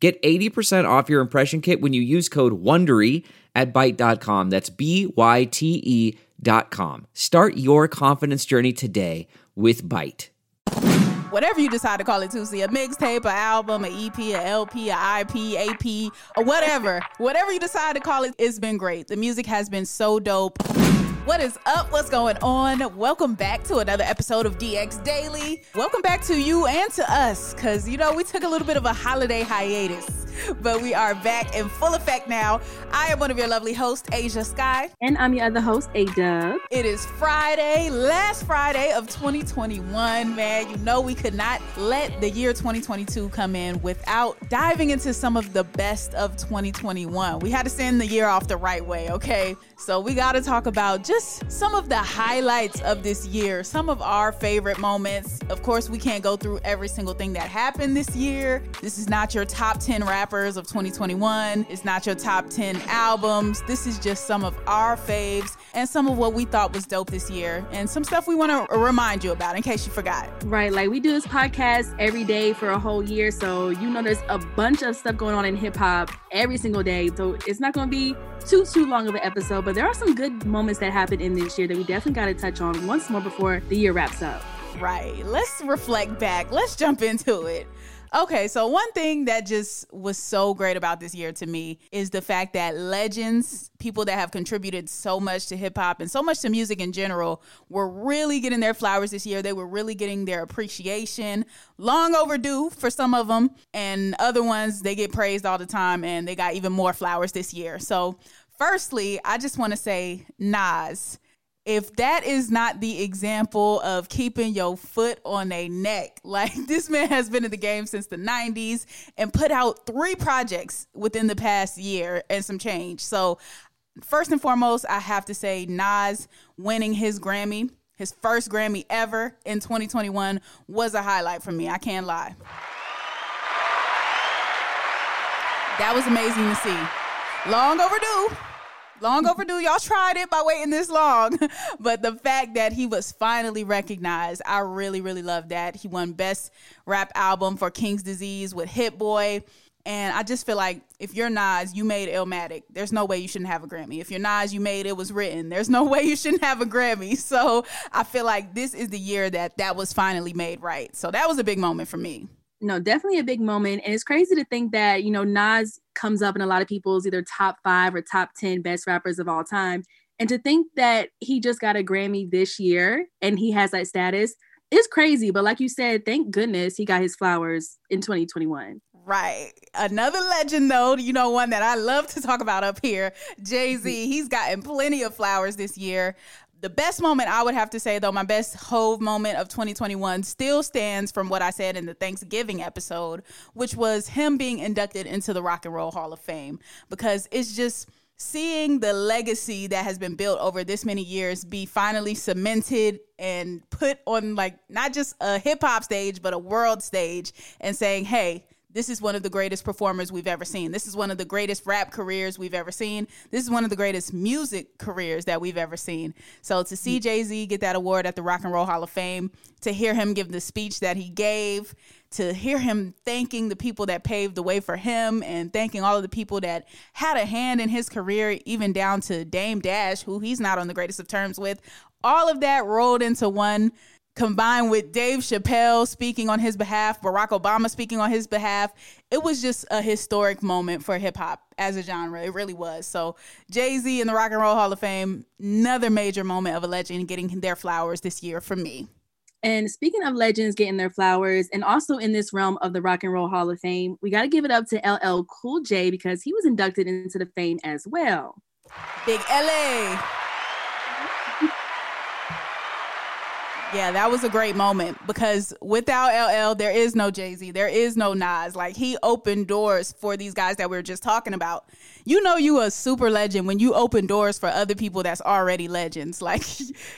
Get 80% off your impression kit when you use code WONDERY at Byte.com. That's B-Y-T-E dot com. Start your confidence journey today with Byte. Whatever you decide to call it, Toosii, a mixtape, an album, an EP, an LP, an IP, AP, or whatever. whatever you decide to call it, it's been great. The music has been so dope. What is up? What's going on? Welcome back to another episode of DX Daily. Welcome back to you and to us, because, you know, we took a little bit of a holiday hiatus, but we are back in full effect now. I am one of your lovely hosts, Ashia Skye. And I'm your other host, A Dub. It is Friday, last Friday of 2021, man. You know, we could not let the year 2022 come in without diving into some of the best of 2021. We had to send the year off the right way, okay? So we got to talk about just some of the highlights of this year, some of our favorite moments. Of course, we can't go through every single thing that happened this year. This is not your top 10 rappers of 2021. It's not your top 10 albums. This is just some of our faves and some of what we thought was dope this year and some stuff we want to remind you about in case you forgot. Right. Like we do this podcast every day for a whole year. So, you know, there's a bunch of stuff going on in hip hop every single day. So it's not going to be too, too long of an episode, but there are some good moments that happened in this year that we definitely got to touch on once more before the year wraps up. Right. Let's reflect back. Let's jump into it. Okay, so one thing that just was so great about this year to me is the fact that legends, people that have contributed so much to hip hop and so much to music in general, were really getting their flowers this year. They were really getting their appreciation, long overdue for some of them, and other ones they get praised all the time and they got even more flowers this year. So, firstly, I just want to say Nas if that is not the example of keeping your foot on a neck, like this man has been in the game since the 90s and put out three projects within the past year and some change. So, first and foremost, I have to say Nas winning his Grammy, his first Grammy ever in 2021 was a highlight for me. I can't lie. That was amazing to see. Long overdue long overdue. Y'all tried it by waiting this long. but the fact that he was finally recognized, I really, really love that. He won Best Rap Album for King's Disease with Hit Boy. And I just feel like if you're Nas, you made Illmatic. There's no way you shouldn't have a Grammy. If you're Nas, you made It Was Written. There's no way you shouldn't have a Grammy. So I feel like this is the year that that was finally made right. So that was a big moment for me no, definitely a big moment. And it's crazy to think that, you know, Nas comes up in a lot of people's either top five or top 10 best rappers of all time. And to think that he just got a Grammy this year and he has that status is crazy. But like you said, thank goodness he got his flowers in 2021. Right. Another legend, though, you know, one that I love to talk about up here, Jay Z. Mm-hmm. He's gotten plenty of flowers this year the best moment I would have to say though, my best Hove moment of 2021 still stands from what I said in the Thanksgiving episode, which was him being inducted into the Rock and Roll Hall of Fame. Because it's just seeing the legacy that has been built over this many years be finally cemented and put on like not just a hip hop stage but a world stage and saying, "Hey, this is one of the greatest performers we've ever seen. This is one of the greatest rap careers we've ever seen. This is one of the greatest music careers that we've ever seen. So to see mm. Jay Z get that award at the Rock and Roll Hall of Fame, to hear him give the speech that he gave, to hear him thanking the people that paved the way for him and thanking all of the people that had a hand in his career, even down to Dame Dash, who he's not on the greatest of terms with, all of that rolled into one combined with Dave Chappelle speaking on his behalf, Barack Obama speaking on his behalf. It was just a historic moment for hip hop as a genre. It really was. So, Jay Z in the Rock and Roll Hall of Fame, another major moment of a legend getting their flowers this year for me. And speaking of legends getting their flowers, and also in this realm of the Rock and Roll Hall of Fame, we got to give it up to LL Cool J because he was inducted into the fame as well. Big LA. Yeah, that was a great moment because without LL, there is no Jay Z, there is no Nas. Like he opened doors for these guys that we were just talking about. You know, you a super legend when you open doors for other people that's already legends. Like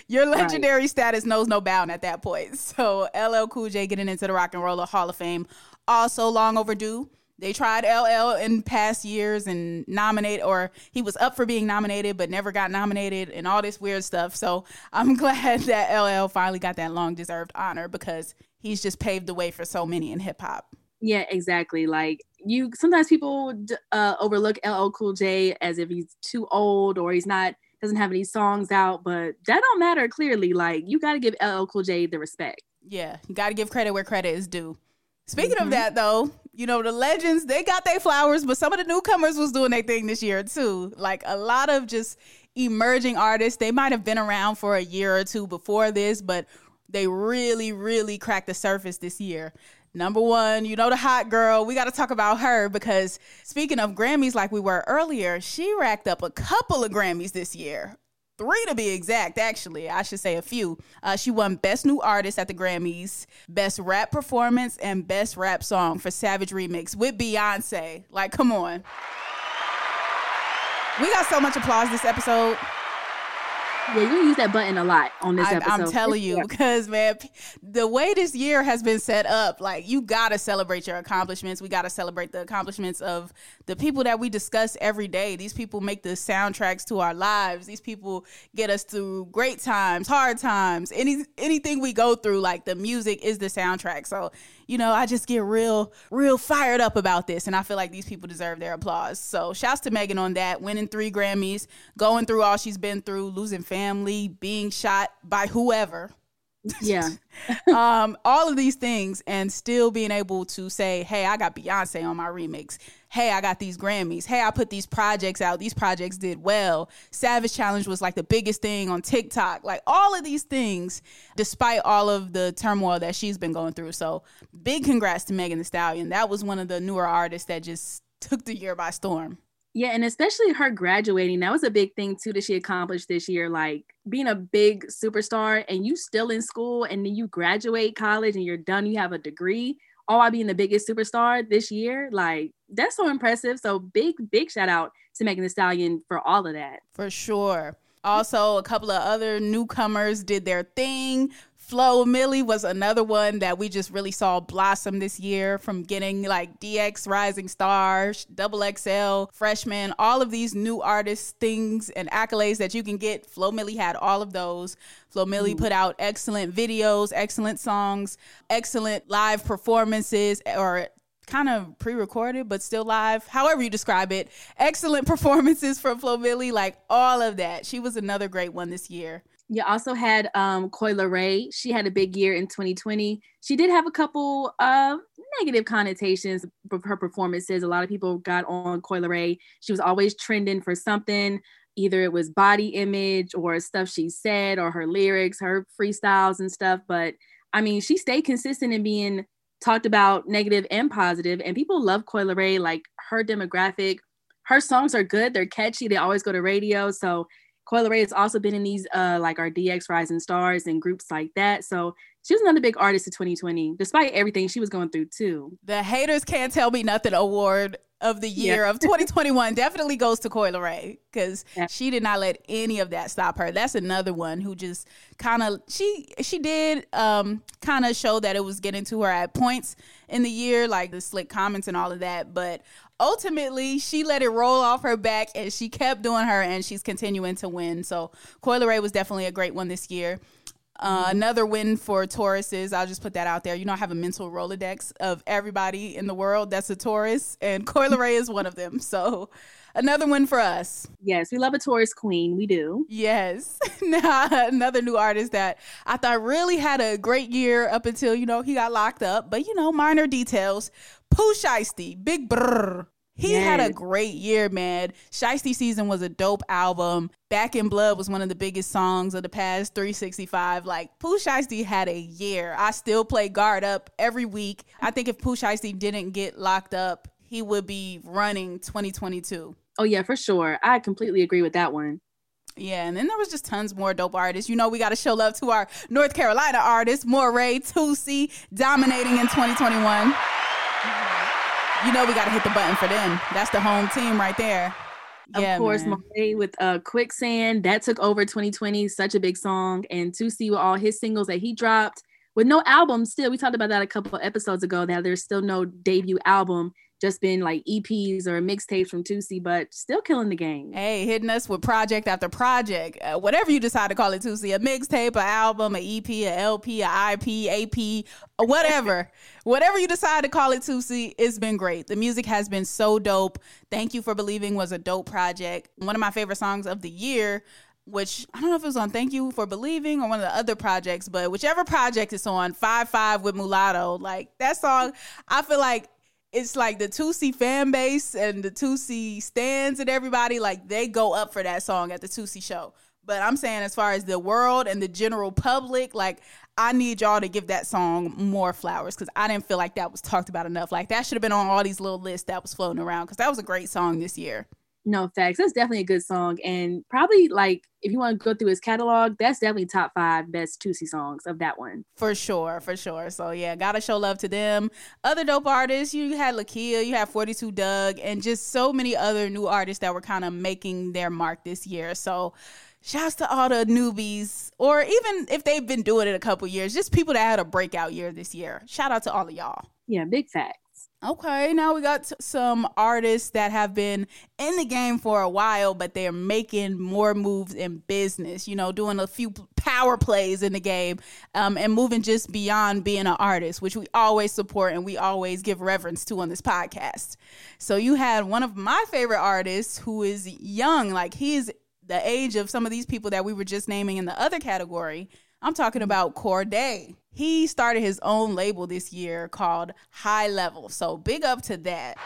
your legendary right. status knows no bound at that point. So LL Cool J getting into the Rock and Roll Hall of Fame, also long overdue. They tried LL in past years and nominate, or he was up for being nominated but never got nominated, and all this weird stuff. So I'm glad that LL finally got that long deserved honor because he's just paved the way for so many in hip hop. Yeah, exactly. Like you, sometimes people uh, overlook LL Cool J as if he's too old or he's not doesn't have any songs out, but that don't matter. Clearly, like you got to give LL Cool J the respect. Yeah, you got to give credit where credit is due. Speaking mm-hmm. of that, though, you know the legends they got their flowers, but some of the newcomers was doing their thing this year too. Like a lot of just emerging artists, they might have been around for a year or two before this, but they really, really cracked the surface this year. Number one, you know the hot girl. We got to talk about her because speaking of Grammys, like we were earlier, she racked up a couple of Grammys this year three to be exact, actually. I should say a few. Uh, she won Best New Artist at the Grammys, Best Rap Performance, and Best Rap Song for Savage Remix with Beyonce. Like, come on. We got so much applause this episode. Yeah, you use that button a lot on this I, episode. I'm telling you, because man, the way this year has been set up, like you gotta celebrate your accomplishments. We gotta celebrate the accomplishments of the people that we discuss every day. These people make the soundtracks to our lives. These people get us through great times, hard times, any anything we go through. Like the music is the soundtrack. So you know, I just get real, real fired up about this. And I feel like these people deserve their applause. So shouts to Megan on that, winning three Grammys, going through all she's been through, losing family, being shot by whoever. Yeah. um, all of these things and still being able to say, hey, I got Beyonce on my remix. Hey, I got these Grammys. Hey, I put these projects out. These projects did well. Savage Challenge was like the biggest thing on TikTok. Like all of these things, despite all of the turmoil that she's been going through. So big congrats to Megan Thee Stallion. That was one of the newer artists that just took the year by storm. Yeah, and especially her graduating, that was a big thing too that she accomplished this year. Like being a big superstar and you still in school and then you graduate college and you're done, you have a degree, all being the biggest superstar this year. Like that's so impressive. So big, big shout out to Megan Thee Stallion for all of that. For sure. Also, a couple of other newcomers did their thing. Flo Milli was another one that we just really saw blossom this year from getting like DX Rising Star, Double XL, Freshman, all of these new artists, things and accolades that you can get. Flo Milli had all of those. Flo Milli mm. put out excellent videos, excellent songs, excellent live performances, or kind of pre-recorded but still live however you describe it excellent performances from flo milli like all of that she was another great one this year you also had um, Coi Leray. She had a big year in 2020. She did have a couple of negative connotations of her performances. A lot of people got on Coi Leray. She was always trending for something. Either it was body image or stuff she said or her lyrics, her freestyles and stuff. But I mean, she stayed consistent in being talked about negative and positive, and people love Coi Leray. Like her demographic, her songs are good. They're catchy. They always go to radio. So Coi Leray has also been in these uh like our DX Rising Stars and groups like that. So she was another big artist in 2020, despite everything she was going through too. The haters can't tell me nothing award of the year yeah. of 2021 definitely goes to Coi Leray because yeah. she did not let any of that stop her. That's another one who just kind of she she did um kind of show that it was getting to her at points in the year, like the slick comments and all of that. But ultimately she let it roll off her back and she kept doing her and she's continuing to win. So Coi Leray was definitely a great one this year. Uh, another win for Tauruses. I'll just put that out there. You know, I have a mental Rolodex of everybody in the world that's a Taurus, and Coi Leray is one of them. So another one for us. Yes, we love a Taurus queen. We do. Yes. now, another new artist that I thought really had a great year up until, you know, he got locked up. But, you know, minor details. Pooh Shiesty, big brr. He yes. had a great year, man. Shiesty Season was a dope album. Back in Blood was one of the biggest songs of the past 365. Like, Pooh Shiesty had a year. I still play Guard Up every week. I think if Pooh Shiesty didn't get locked up, he would be running 2022. Oh, yeah, for sure. I completely agree with that one. Yeah, and then there was just tons more dope artists. You know, we got to show love to our North Carolina artists, Morray, Toosii, dominating in 2021 you know we got to hit the button for them. That's the home team right there. Of yeah, course, Morray with uh, Quicksand that took over 2020, such a big song, and Toosii with all his singles that he dropped with no album. Still, we talked about that a couple episodes ago. That there's still no debut album just been like EPs or mixtapes from Toosii, but still killing the game. Hey, hitting us with project after project. Uh, whatever you decide to call it, Toosii, a mixtape, an album, an EP, an LP, an IP, AP, whatever. whatever you decide to call it, Toosii, it's been great. The music has been so dope. Thank You for Believing was a dope project. One of my favorite songs of the year which I don't know if it was on Thank You for Believing or one of the other projects, but whichever project it's on, Five Five with Mulatto, like that song, I feel like it's like the Toosii fan base and the Toosii stands and everybody like they go up for that song at the Toosii show. But I'm saying as far as the world and the general public, like I need y'all to give that song more flowers because I didn't feel like that was talked about enough. Like that should have been on all these little lists that was floating around because that was a great song this year. No facts. That's definitely a good song, and probably like if you want to go through his catalog, that's definitely top five best Toosii songs of that one. For sure, for sure. So yeah, gotta show love to them. Other dope artists, you had Lakeyah, you had Forty Two Dugg, and just so many other new artists that were kind of making their mark this year. So. Shouts to all the newbies, or even if they've been doing it a couple years, just people that had a breakout year this year. Shout out to all of y'all. Yeah, big fact. Okay, now we got some artists that have been in the game for a while, but they're making more moves in business, you know, doing a few power plays in the game um, and moving just beyond being an artist, which we always support and we always give reverence to on this podcast. So you had one of my favorite artists who is young, like he's the age of some of these people that we were just naming in the other category. I'm talking about Cordae he started his own label this year called High Level. So big up to that.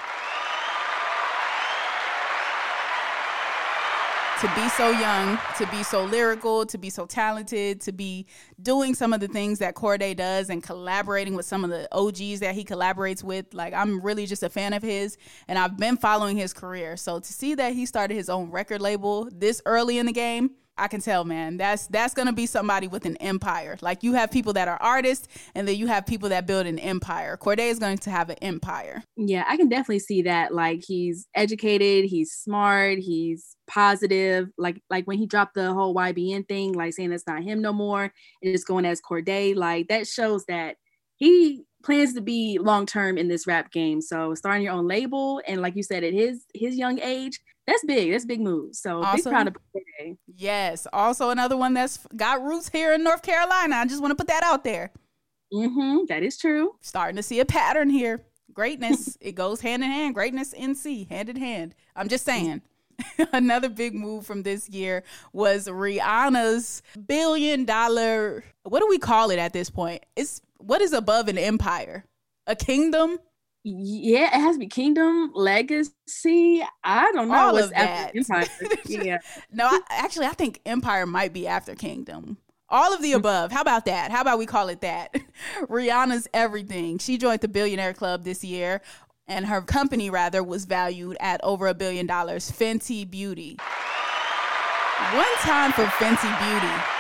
to be so young, to be so lyrical, to be so talented, to be doing some of the things that Cordae does and collaborating with some of the OGs that he collaborates with. Like, I'm really just a fan of his and I've been following his career. So to see that he started his own record label this early in the game, I can tell, man. That's that's gonna be somebody with an empire. Like you have people that are artists, and then you have people that build an empire. Cordae is going to have an empire. Yeah, I can definitely see that. Like he's educated, he's smart, he's positive. Like like when he dropped the whole YBN thing, like saying it's not him no more, and just going as Cordae. Like that shows that he plans to be long term in this rap game. So starting your own label, and like you said, at his his young age, that's big. That's big move. So also, big proud of Cordae. Yes. Also another one that's got roots here in North Carolina. I just want to put that out there. Mm-hmm. That is true. Starting to see a pattern here. Greatness. it goes hand in hand. Greatness NC, hand in hand. I'm just saying. Another big move from this year was Rihanna's billion dollar what do we call it at this point? It's what is above an empire? A kingdom? Yeah, it has to be Kingdom Legacy. I don't know All what's after Empire. yeah. no, I, actually, I think Empire might be after Kingdom. All of the mm. above. How about that? How about we call it that? Rihanna's everything. She joined the Billionaire Club this year, and her company, rather, was valued at over a billion dollars. Fenty Beauty. One time for Fenty Beauty.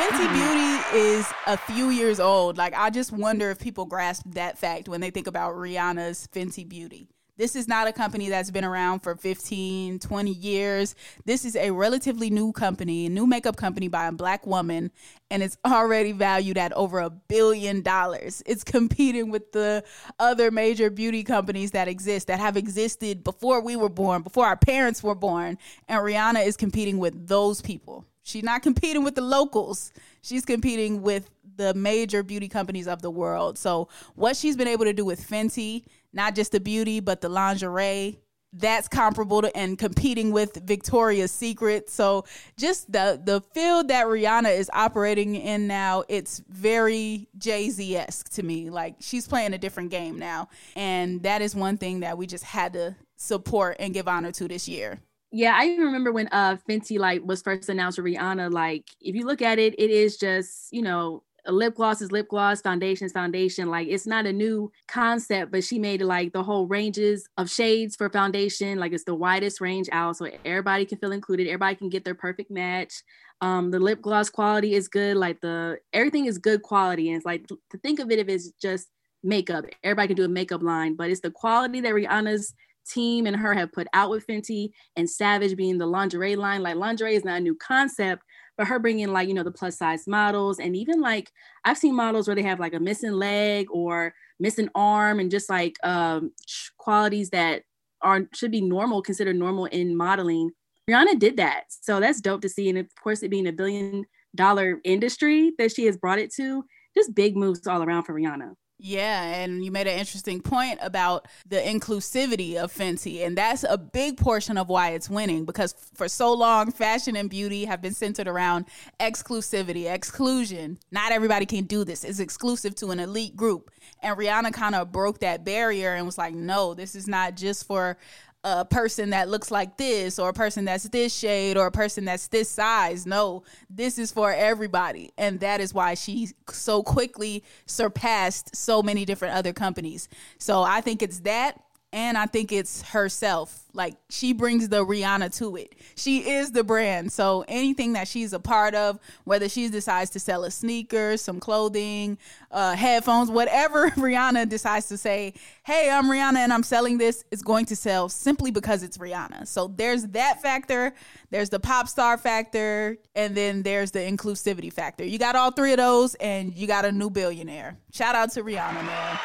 Fenty mm-hmm. Beauty is a few years old. Like I just wonder if people grasp that fact when they think about Rihanna's Fenty Beauty. This is not a company that's been around for 15, 20 years. This is a relatively new company, a new makeup company by a black woman, and it's already valued at over a billion dollars. It's competing with the other major beauty companies that exist, that have existed before we were born, before our parents were born. And Rihanna is competing with those people. She's not competing with the locals. She's competing with the major beauty companies of the world. So what she's been able to do with Fenty, not just the beauty, but the lingerie, that's comparable to and competing with Victoria's Secret. So just the the field that Rihanna is operating in now, it's very Jay-Z esque to me. Like she's playing a different game now. And that is one thing that we just had to support and give honor to this year. Yeah, I even remember when uh Fenty like was first announced with Rihanna. Like, if you look at it, it is just you know a lip gloss is lip gloss, foundation is foundation. Like it's not a new concept, but she made like the whole ranges of shades for foundation. Like it's the widest range out, so everybody can feel included. Everybody can get their perfect match. Um, the lip gloss quality is good. Like the everything is good quality, and it's like to think of it if it's just makeup. Everybody can do a makeup line, but it's the quality that Rihanna's team and her have put out with Fenty and Savage being the lingerie line. Like lingerie is not a new concept, but her bringing like, you know, the plus size models and even like I've seen models where they have like a missing leg or missing arm and just like um, qualities that are should be normal, considered normal in modeling. Rihanna did that. So that's dope to see. And of course, it being a billion dollar industry that she has brought it to, just big moves all around for Rihanna. Yeah, and you made an interesting point about the inclusivity of Fenty, and that's a big portion of why it's winning because for so long, fashion and beauty have been centered around exclusivity, exclusion. Not everybody can do this, it's exclusive to an elite group. And Rihanna kind of broke that barrier and was like, no, this is not just for a person that looks like this or a person that's this shade or a person that's this size. No, this is for everybody. And that is why she so quickly surpassed so many different other companies. So I think it's that and I think it's herself. Like she brings the Rihanna to it. She is the brand. So anything that she's a part of, whether she decides to sell a sneaker, some clothing, uh, headphones, whatever Rihanna decides to say, "Hey, I'm Rihanna and I'm selling this," is going to sell simply because it's Rihanna. So there's that factor. There's the pop star factor, and then there's the inclusivity factor. You got all three of those, and you got a new billionaire. Shout out to Rihanna, man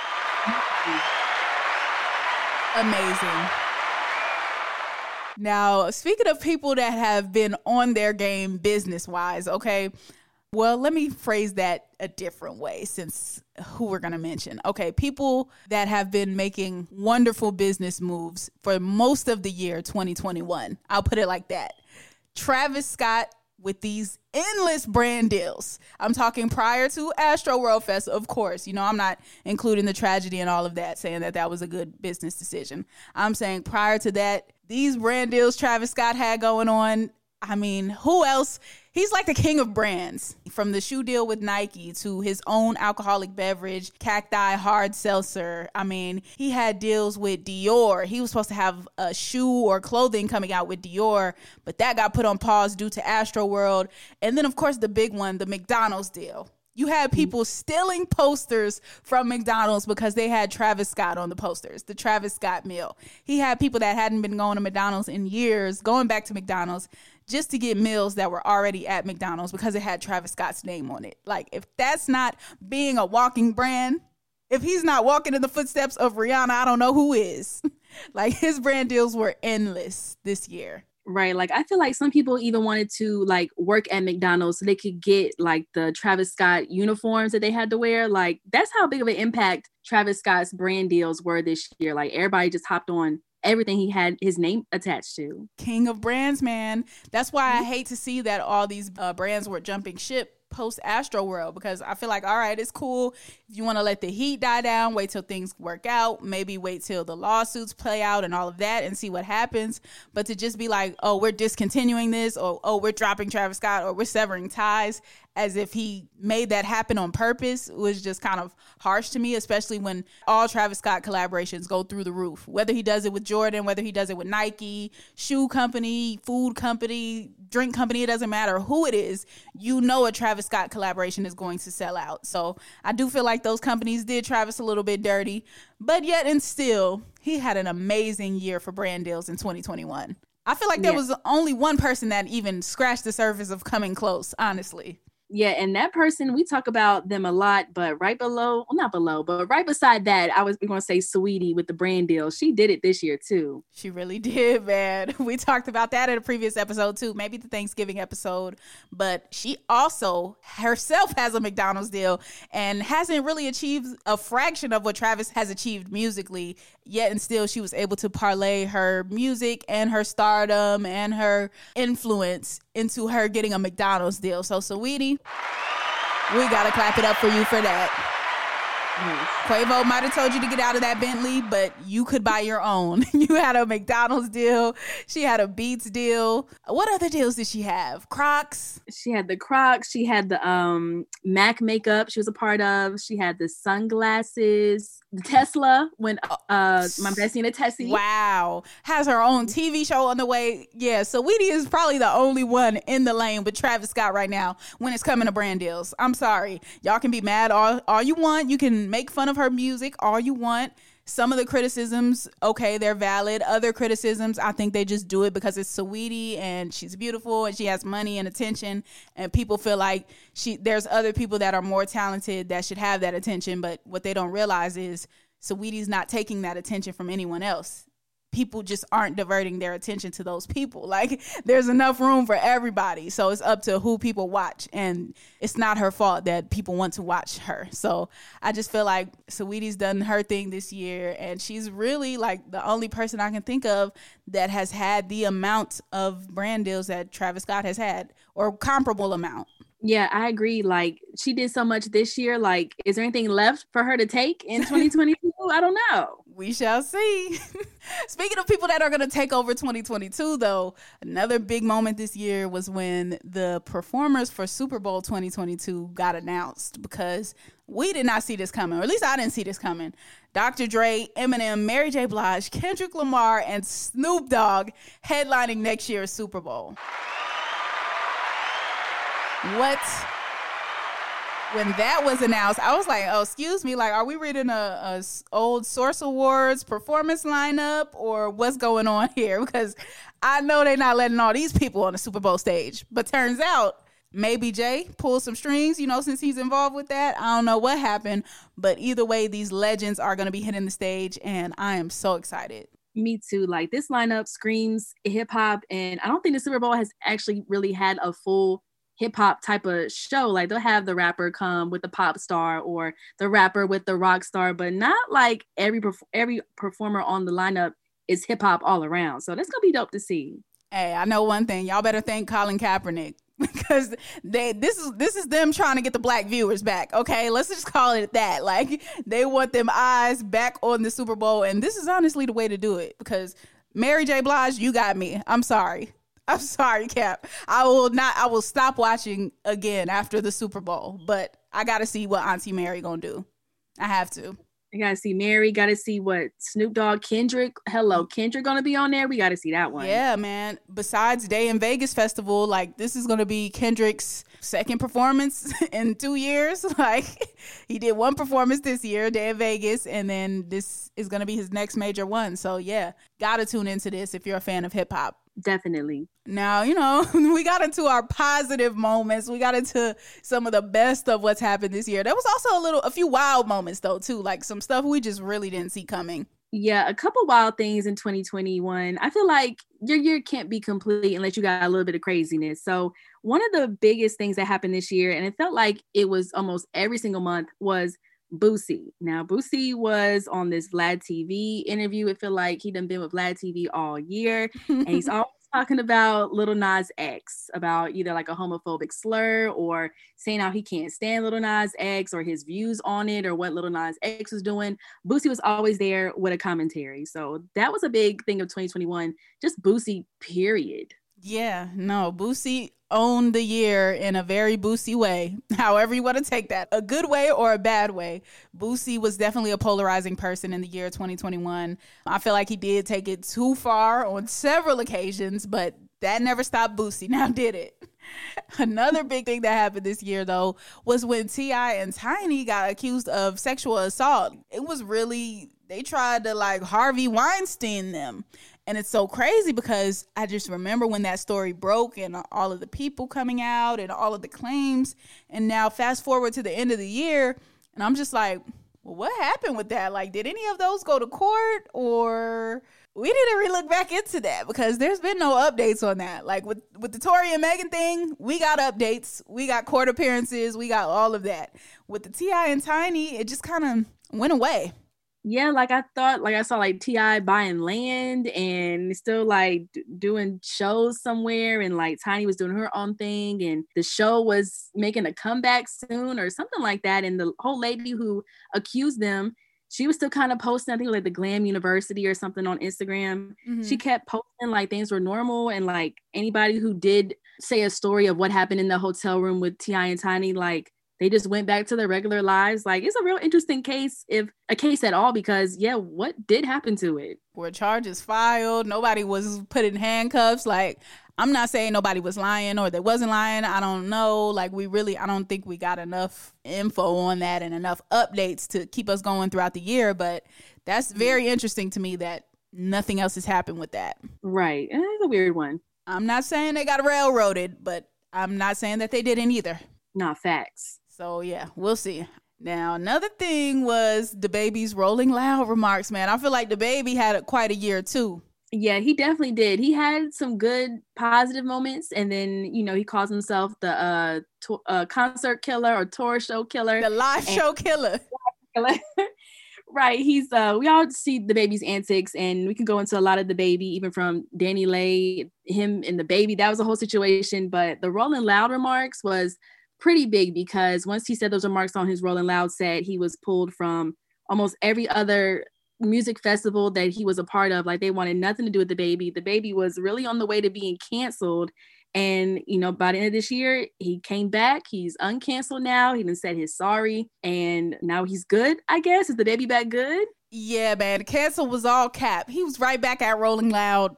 amazing. Now, speaking of people that have been on their game business wise, okay, well, let me phrase that a different way since who we're going to mention. Okay, people that have been making wonderful business moves for most of the year 2021. I'll put it like that. Travis Scott with these endless brand deals. I'm talking prior to Astro World Fest, of course. You know, I'm not including the tragedy and all of that, saying that that was a good business decision. I'm saying prior to that, these brand deals Travis Scott had going on. I mean, who else? He's like the king of brands. From the shoe deal with Nike to his own alcoholic beverage, Cacti Hard Seltzer. I mean, he had deals with Dior. He was supposed to have a shoe or clothing coming out with Dior, but that got put on pause due to Astro World. And then, of course, the big one, the McDonald's deal. You had people stealing posters from McDonald's because they had Travis Scott on the posters, the Travis Scott meal. He had people that hadn't been going to McDonald's in years going back to McDonald's just to get meals that were already at McDonald's because it had Travis Scott's name on it. Like, if that's not being a walking brand, if he's not walking in the footsteps of Rihanna, I don't know who is. like, his brand deals were endless this year. Right. Like I feel like some people even wanted to like work at McDonald's so they could get like the Travis Scott uniforms that they had to wear. Like that's how big of an impact Travis Scott's brand deals were this year. Like everybody just hopped on everything he had his name attached to. King of brands, man. That's why I hate to see that all these uh, brands were jumping ship post Astro World because I feel like, all right, it's cool. If you want to let the heat die down, wait till things work out, maybe wait till the lawsuits play out and all of that and see what happens. But to just be like, oh, we're discontinuing this, or oh, we're dropping Travis Scott, or we're severing ties as if he made that happen on purpose was just kind of harsh to me, especially when all Travis Scott collaborations go through the roof. Whether he does it with Jordan, whether he does it with Nike, shoe company, food company, drink company, it doesn't matter who it is, you know a Travis Scott collaboration is going to sell out. So I do feel like those companies did Travis a little bit dirty, but yet and still, he had an amazing year for brand deals in 2021. I feel like there yeah. was only one person that even scratched the surface of coming close, honestly. Yeah, and that person we talk about them a lot, but right below, well, not below, but right beside that, I was going to say Saweetie with the brand deal. She did it this year too. She really did, man. We talked about that in a previous episode too, maybe the Thanksgiving episode. But she also herself has a McDonald's deal and hasn't really achieved a fraction of what Travis has achieved musically. Yet and still, she was able to parlay her music and her stardom and her influence into her getting a McDonald's deal. So, Saweetie, we gotta clap it up for you for that. Quavo might have told you to get out of that Bentley, but you could buy your own. you had a McDonald's deal. She had a Beats deal. What other deals did she have? Crocs. She had the Crocs. She had the um Mac makeup. She was a part of. She had the sunglasses. Tesla when uh my bestie in a Tessie. Wow, has her own TV show on the way. Yeah, Saweetie is probably the only one in the lane with Travis Scott right now when it's coming to brand deals. I'm sorry, y'all can be mad all all you want. You can make fun of her music all you want. Some of the criticisms, okay, they're valid. Other criticisms, I think they just do it because it's Saweetie and she's beautiful and she has money and attention, and people feel like she there's other people that are more talented that should have that attention. But what they don't realize is Saweetie's not taking that attention from anyone else people just aren't diverting their attention to those people. Like there's enough room for everybody. So it's up to who people watch and it's not her fault that people want to watch her. So I just feel like Saweetie's done her thing this year and she's really like the only person I can think of that has had the amount of brand deals that Travis Scott has had or comparable amount. Yeah, I agree. Like she did so much this year. Like, is there anything left for her to take in 2022? I don't know. We shall see. Speaking of people that are going to take over 2022, though, another big moment this year was when the performers for Super Bowl 2022 got announced because we did not see this coming, or at least I didn't see this coming. Dr. Dre, Eminem, Mary J. Blige, Kendrick Lamar, and Snoop Dogg headlining next year's Super Bowl. What? When that was announced, I was like, "Oh, excuse me, like, are we reading a, a old Source Awards performance lineup, or what's going on here?" Because I know they're not letting all these people on the Super Bowl stage, but turns out maybe Jay pulled some strings, you know, since he's involved with that. I don't know what happened, but either way, these legends are going to be hitting the stage, and I am so excited. Me too. Like this lineup screams hip hop, and I don't think the Super Bowl has actually really had a full hip hop type of show. Like they'll have the rapper come with the pop star or the rapper with the rock star, but not like every every performer on the lineup is hip hop all around. So that's gonna be dope to see. Hey, I know one thing. Y'all better thank Colin Kaepernick because they this is this is them trying to get the black viewers back. Okay, let's just call it that. Like they want them eyes back on the Super Bowl, and this is honestly the way to do it because Mary J. Blige, you got me. I'm sorry. I'm sorry, Cap. I will not. I will stop watching again after the Super Bowl. But I got to see what Auntie Mary gonna do. I have to. I gotta see Mary. Got to see what Snoop Dogg, Kendrick. Hello, Kendrick gonna be on there. We got to see that one. Yeah, man. Besides Day N Vegas Festival, like this is gonna be Kendrick's second performance in two years. Like he did one performance this year, Day N Vegas, and then this is gonna be his next major one. So yeah, gotta tune into this if you're a fan of hip hop definitely. Now, you know, we got into our positive moments. We got into some of the best of what's happened this year. There was also a little, a few wild moments though, too, like some stuff we just really didn't see coming. Yeah, a couple wild things in 2021. I feel like your year can't be complete unless you got a little bit of craziness. So, one of the biggest things that happened this year, and it felt like it was almost every single month, was Boosie. Now, Boosie was on this Vlad TV interview. It felt like he done been with Vlad TV all year, and he's always talking about Lil Nas X, about either like a homophobic slur or saying how he can't stand Lil Nas X or his views on it or what Lil Nas X was doing. Boosie was always there with a commentary. So that was a big thing of 2021. Just Boosie, period. Yeah, no, Boosie owned the year in a very Boosie way, however you want to take that, a good way or a bad way. Boosie was definitely a polarizing person in the year 2021. I feel like he did take it too far on several occasions, but that never stopped Boosie, now did it? Another big thing that happened this year, though, was when T.I. and Tiny got accused of sexual assault. It was really, they tried to like Harvey Weinstein them. And it's so crazy because I just remember when that story broke and all of the people coming out and all of the claims. And now, fast forward to the end of the year, and I'm just like, well, what happened with that? Like, did any of those go to court or we need to relook back into that because there's been no updates on that. Like with with the Tory and Megan thing, we got updates, we got court appearances, we got all of that. With the T.I. and Tiny, it just kind of went away. Yeah, like I thought, like I saw like T.I. buying land and still like d- doing shows somewhere, and like Tiny was doing her own thing, and the show was making a comeback soon or something like that. And the whole lady who accused them she was still kind of posting, I think like the Glam University or something on Instagram. Mm-hmm. She kept posting like things were normal and like anybody who did say a story of what happened in the hotel room with T.I. and Tiny, like they just went back to their regular lives. Like it's a real interesting case, if a case at all, because yeah, what did happen to it? Were charges filed? Nobody was put in handcuffs. Like I'm not saying nobody was lying or they wasn't lying. I don't know. Like we really, I don't think we got enough info on that and enough updates to keep us going throughout the year. But that's very interesting to me that nothing else has happened with that. Right. Eh, it's a weird one. I'm not saying they got railroaded, but I'm not saying that they didn't either. Not facts. So yeah, we'll see. Now, another thing was DaBaby's Rolling Loud remarks, man. I feel like DaBaby had a, quite a year too. Yeah, he definitely did. He had some good positive moments, and then you know he calls himself the uh, to- uh concert killer or tour show killer, the live show killer. right. He's uh we all see DaBaby's antics, and we can go into a lot of DaBaby, even from DaniLeigh, him and DaBaby. That was a whole situation. But the Rolling Loud remarks was pretty big because once he said those remarks on his Rolling Loud set, he was pulled from almost every other music festival that he was a part of. Like they wanted nothing to do with DaBaby. The baby was really on the way to being canceled. And you know by the end of this year he came back. He's uncanceled now. He even said he's sorry. And now he's good i guess. Is DaBaby back good? Yeah man. The cancel was all cap. He was right back at rolling loud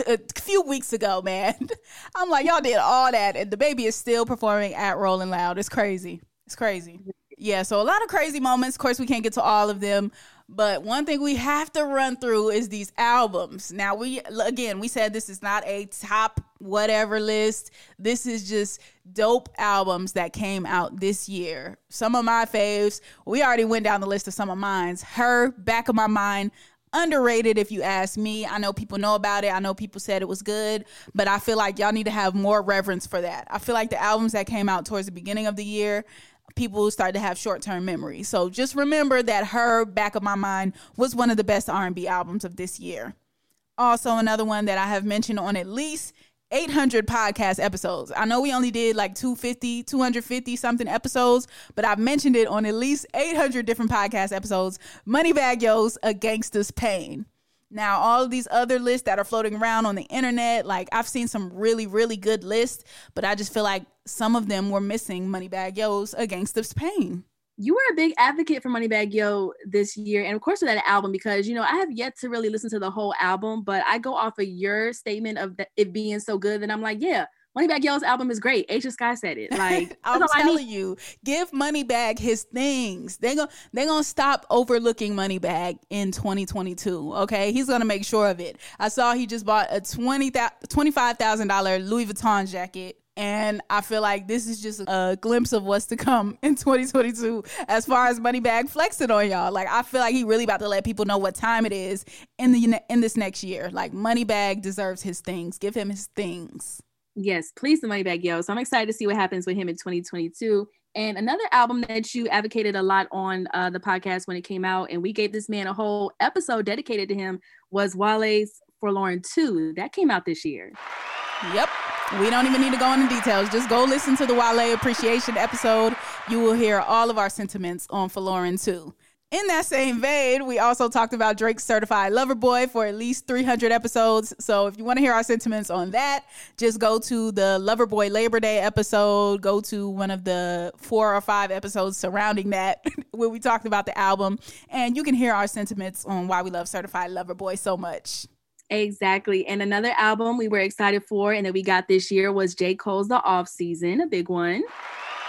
a few weeks ago, man. I'm like, y'all did all that, and DaBaby is still performing at Rolling Loud. It's crazy. It's crazy. Yeah, so a lot of crazy moments. Of course, we can't get to all of them, but one thing we have to run through is these albums. Now, we again, we said this is not a top whatever list. This is just dope albums that came out this year. Some of my faves, we already went down the list of some of mine's. H.E.R., Back of My Mind, underrated if you ask me. I know people know about it. I know people said it was good, but I feel like y'all need to have more reverence for that. I feel like the albums that came out towards the beginning of the year people start to have short-term memory. So just remember that H.E.R. back of my mind was one of the best R&B albums of this year. Also another one that I have mentioned on at least 800 podcast episodes. I know we only did like 250, 250 something episodes, but I've mentioned it on at least 800 different podcast episodes. Moneybagg Yo's A Gangsta's Pain. Now, all of these other lists that are floating around on the internet, like I've seen some really, really good lists, but I just feel like some of them were missing Moneybagg Yo's A Gangsta's Pain. You were a big advocate for Moneybagg Yo this year, and of course for that album, because you know I have yet to really listen to the whole album, but I go off of your statement of it being so good, and I'm like, yeah, Moneybagg Yo's album is great. Ashia Skye said it. Like I'm telling you, give Moneybagg his things. They go they're gonna stop overlooking Moneybagg in 2022. Okay, he's gonna make sure of it. I saw he just bought a twenty twenty five thousand dollar Louis Vuitton jacket. And I feel like this is just a glimpse of what's to come in 2022 as far as Moneybagg flexing on y'all. Like I feel like he really about to let people know what time it is in the in this next year. Like Moneybagg deserves his things. Give him his things. Yes, please the Moneybagg Yo. So I'm excited to see what happens with him in 2022. And another album that you advocated a lot on uh, the podcast when it came out, and we gave this man a whole episode dedicated to him, was Wale's Folarin 2. That came out this year. Yep. We don't even need to go into details. Just go listen to the Wale appreciation episode. You will hear all of our sentiments on Folarin 2. In that same vein, we also talked about Drake's Certified Lover Boy for at least 300 episodes. So if you want to hear our sentiments on that, just go to the Lover Boy Labor Day episode, go to one of the four or five episodes surrounding that where we talked about the album, and you can hear our sentiments on why we love Certified Lover Boy so much. Exactly. And another album we were excited for and that we got this year was J. Cole's The Off Season, a big one.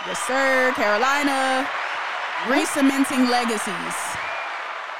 Yes, sir. Carolina, re-cementing legacies.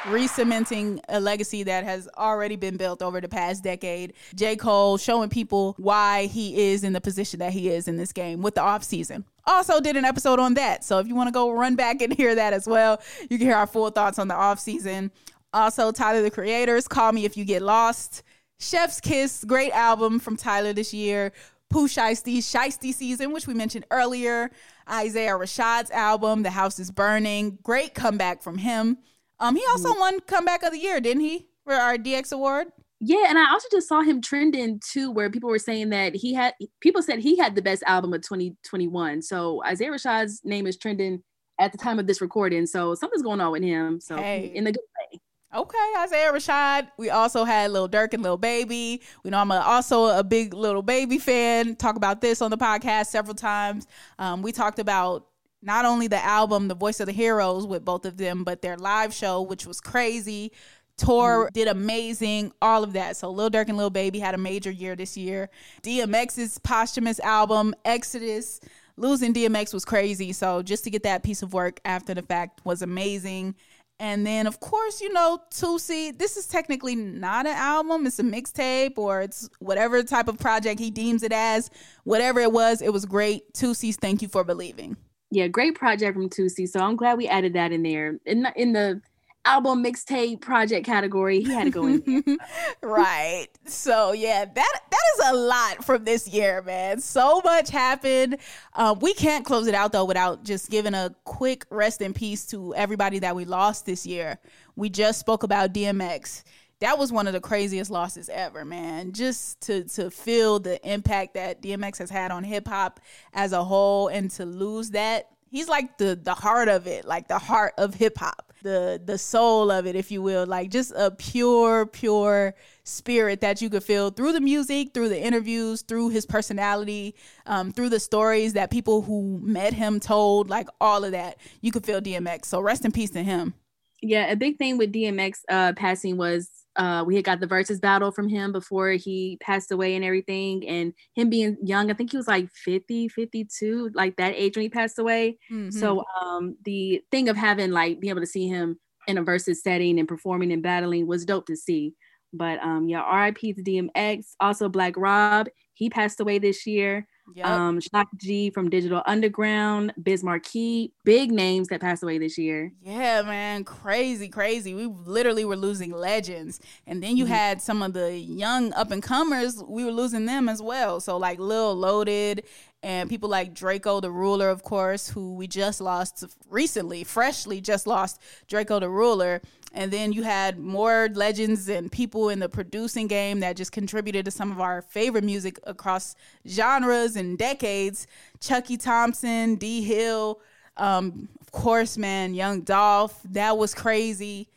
Re-cementing a legacy that has already been built over the past decade. J. Cole showing people why he is in the position that he is in this game with the off season. Also did an episode on that. So if you want to go run back and hear that as well, you can hear our full thoughts on the off season. Also, Tyler the Creators, Call Me If You Get Lost. Chef's Kiss, great album from Tyler this year. Pooh Shiesty, Shiesty Season, which we mentioned earlier. Isaiah Rashad's album, The House is Burning. Great comeback from him. Um, he also mm-hmm. won Comeback of the Year, didn't he? For our DX Award. Yeah, and I also just saw him trending too, where people were saying that he had people said he had the best album of 2021. So Isaiah Rashad's name is trending at the time of this recording. So something's going on with him. So hey. in the good way. Okay, Isaiah Rashad. We also had Lil Durk and Lil Baby. We know I'm a, also a big Lil Baby fan. Talk about this on the podcast several times. Um, we talked about not only the album, The Voice of the Heroes, with both of them, but their live show, which was crazy. Tour mm-hmm. did amazing, all of that. So Lil Durk and Lil Baby had a major year this year. DMX's posthumous album, Exodus. Losing DMX was crazy. So just to get that piece of work after the fact was amazing. And then, of course, you know, Toosii, this is technically not an album, it's a mixtape or it's whatever type of project he deems it as. Whatever it was, it was great. Toosii's Thank You for Believing. Yeah, great project from Toosii. So I'm glad we added that in there. In, in the album mixtape project category. He had to go in. right. So yeah, that that is a lot from this year, man. So much happened. Um, we can't close it out though without just giving a quick rest in peace to everybody that we lost this year. We just spoke about DMX. That was one of the craziest losses ever, man. Just to to feel the impact that DMX has had on hip hop as a whole and to lose that he's like the the heart of it, like the heart of hip hop, the the soul of it, if you will, like just a pure, pure spirit that you could feel through the music, through the interviews, through his personality, um, through the stories that people who met him told, like all of that. You could feel DMX. So rest in peace to him. Yeah, a big thing with DMX uh, passing was uh, we had got the versus battle from him before he passed away and everything. And him being young i think he was like 50 52 like that age when he passed away. Mm-hmm. so um, the thing of having like being able to see him in a versus setting and performing and battling was dope to see. But um yeah rip to dmx also black rob he passed away this year Yep. Um, Shock G from Digital Underground, Biz Markie, big names that passed away this year. Yeah, man, crazy, crazy. We literally were losing legends, and then you mm-hmm. had some of the young up and comers. We were losing them as well. So like Lil Loaded and people like Draco the Ruler, of course, who we just lost recently, freshly just lost Draco the Ruler. And then you had more legends and people in the producing game that just contributed to some of our favorite music across genres and decades. Chucky Thompson, D Hill, um, of course, man, Young Dolph. That was crazy.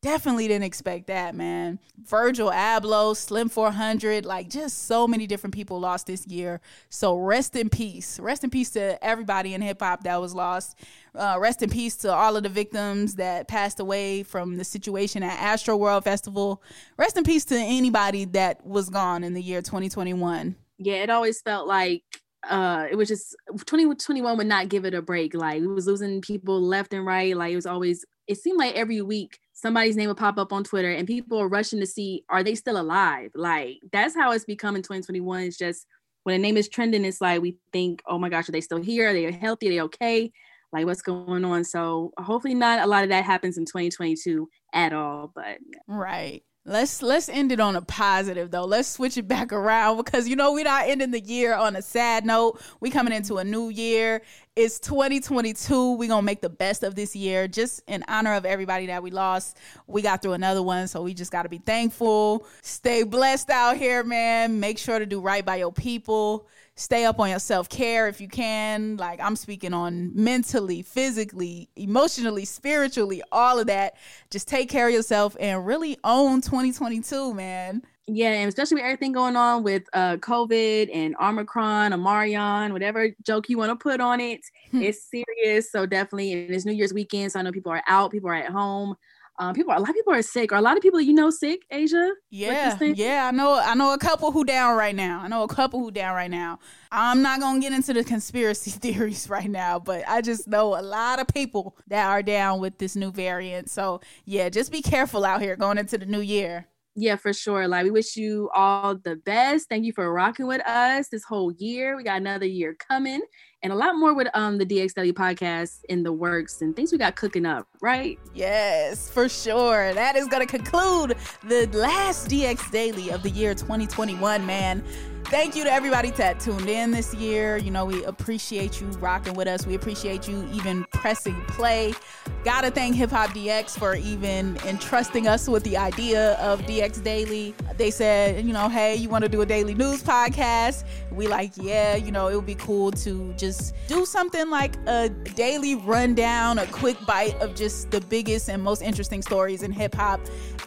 Definitely didn't expect that, man. Virgil Abloh, Slim 400, like just so many different people lost this year. So rest in peace. Rest in peace to everybody in hip hop that was lost. Uh, rest in peace to all of the victims that passed away from the situation at Astroworld Festival. Rest in peace to anybody that was gone in the year 2021. Yeah, it always felt like uh it was just 2021 would not give it a break like we was losing people left and right like it was always it seemed like every week somebody's name will pop up on Twitter and people are rushing to see are they still alive? Like that's how it's become in 2021. It's just when a name is trending, it's like we think, oh my gosh, are they still here? Are they healthy? Are they okay? Like what's going on? So hopefully not a lot of that happens in 2022 at all. But right. Let's let's end it on a positive though. Let's switch it back around because you know we're not ending the year on a sad note. We coming into a new year. It's 2022. We're gonna make the best of this year, just in honor of everybody that we lost. We got through another one, so we just gotta be thankful. Stay blessed out here, man. Make sure to do right by your people stay up on your self care if you can. Like I'm speaking on mentally, physically, emotionally, spiritually, all of that. Just take care of yourself and really own 2022, man. Yeah, and especially with everything going on with uh, COVID and Omicron, Omarion, whatever joke you want to put on it, hmm. it's serious. So definitely, and it's New Year's weekend, so I know people are out, people are at home. Um, people, a lot of people are sick, or a lot of people you know sick. Ashia, yeah, yeah. I know, I know a couple who down right now. I know a couple who down right now. I'm not gonna get into the conspiracy theories right now, but I just know a lot of people that are down with this new variant. So yeah, just be careful out here going into the new year. Yeah, for sure. Like we wish you all the best. Thank you for rocking with us this whole year. We got another year coming and a lot more with um the DX Daily podcast in the works and things we got cooking up, right? Yes, for sure. That is gonna conclude the last DX Daily of the year 2021, man thank you to everybody that tuned in this year. You know, we appreciate you rocking with us. We appreciate you even pressing play. Gotta thank Hip Hop DX for even entrusting us with the idea of DX Daily. They said, you know, hey, you want to do a daily news podcast? We like, yeah, you know, it would be cool to just do something like a daily rundown, a quick bite of just the biggest and most interesting stories in hip hop.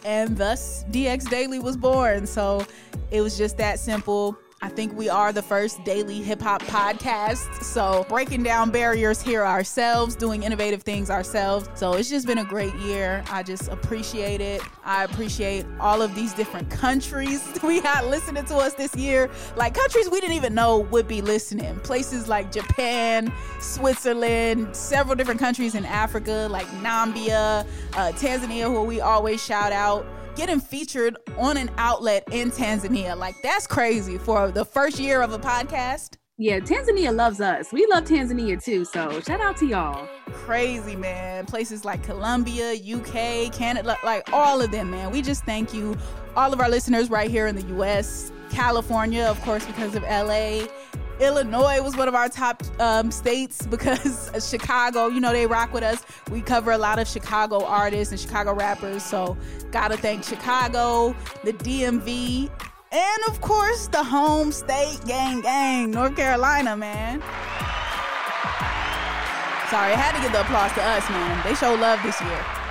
And thus, DX Daily was born. So it was just that simple. I think we are the first daily hip hop podcast. So, breaking down barriers here ourselves, doing innovative things ourselves. So, it's just been a great year. I just appreciate it. I appreciate all of these different countries we had listening to us this year. Like countries we didn't even know would be listening. Places like Japan, Switzerland, several different countries in Africa, like Nambia, uh, Tanzania, who we always shout out getting featured on an outlet in Tanzania. Like that's crazy for the first year of a podcast. Yeah, Tanzania loves us. We love Tanzania too. So shout out to y'all. Crazy, man. Places like Colombia, UK, Canada, like all of them, man. We just thank you, all of our listeners right here in the US, California, of course, because of LA, Illinois was one of our top um, states because Chicago, you know, they rock with us. We cover a lot of Chicago artists and Chicago rappers. So, gotta thank Chicago, the DMV, and of course, the home state gang gang, North Carolina, man. Sorry, I had to give the applause to us, man. They show love this year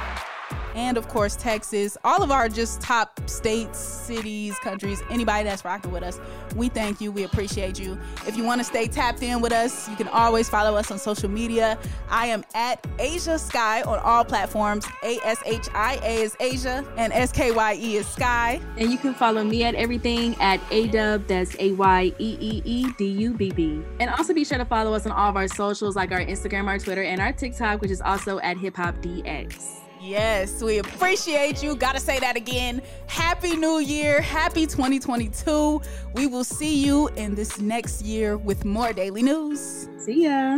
and of course Texas, all of our just top states, cities, countries, anybody that's rocking with us. We thank you. We appreciate you. If you want to stay tapped in with us, you can always follow us on social media. I am at Ashia Skye on all platforms. A S H I A is Ashia and S K Y E is Skye. And you can follow me at everything at Ayeeedubb, that's A Y E E E D U B B. And also be sure to follow us on all of our socials like our Instagram, our Twitter, and our TikTok, which is also at Hip Hop DX. Yes, we appreciate you. Gotta say that again. Happy New Year. Happy 2022. We will see you in this next year with more daily news. See ya.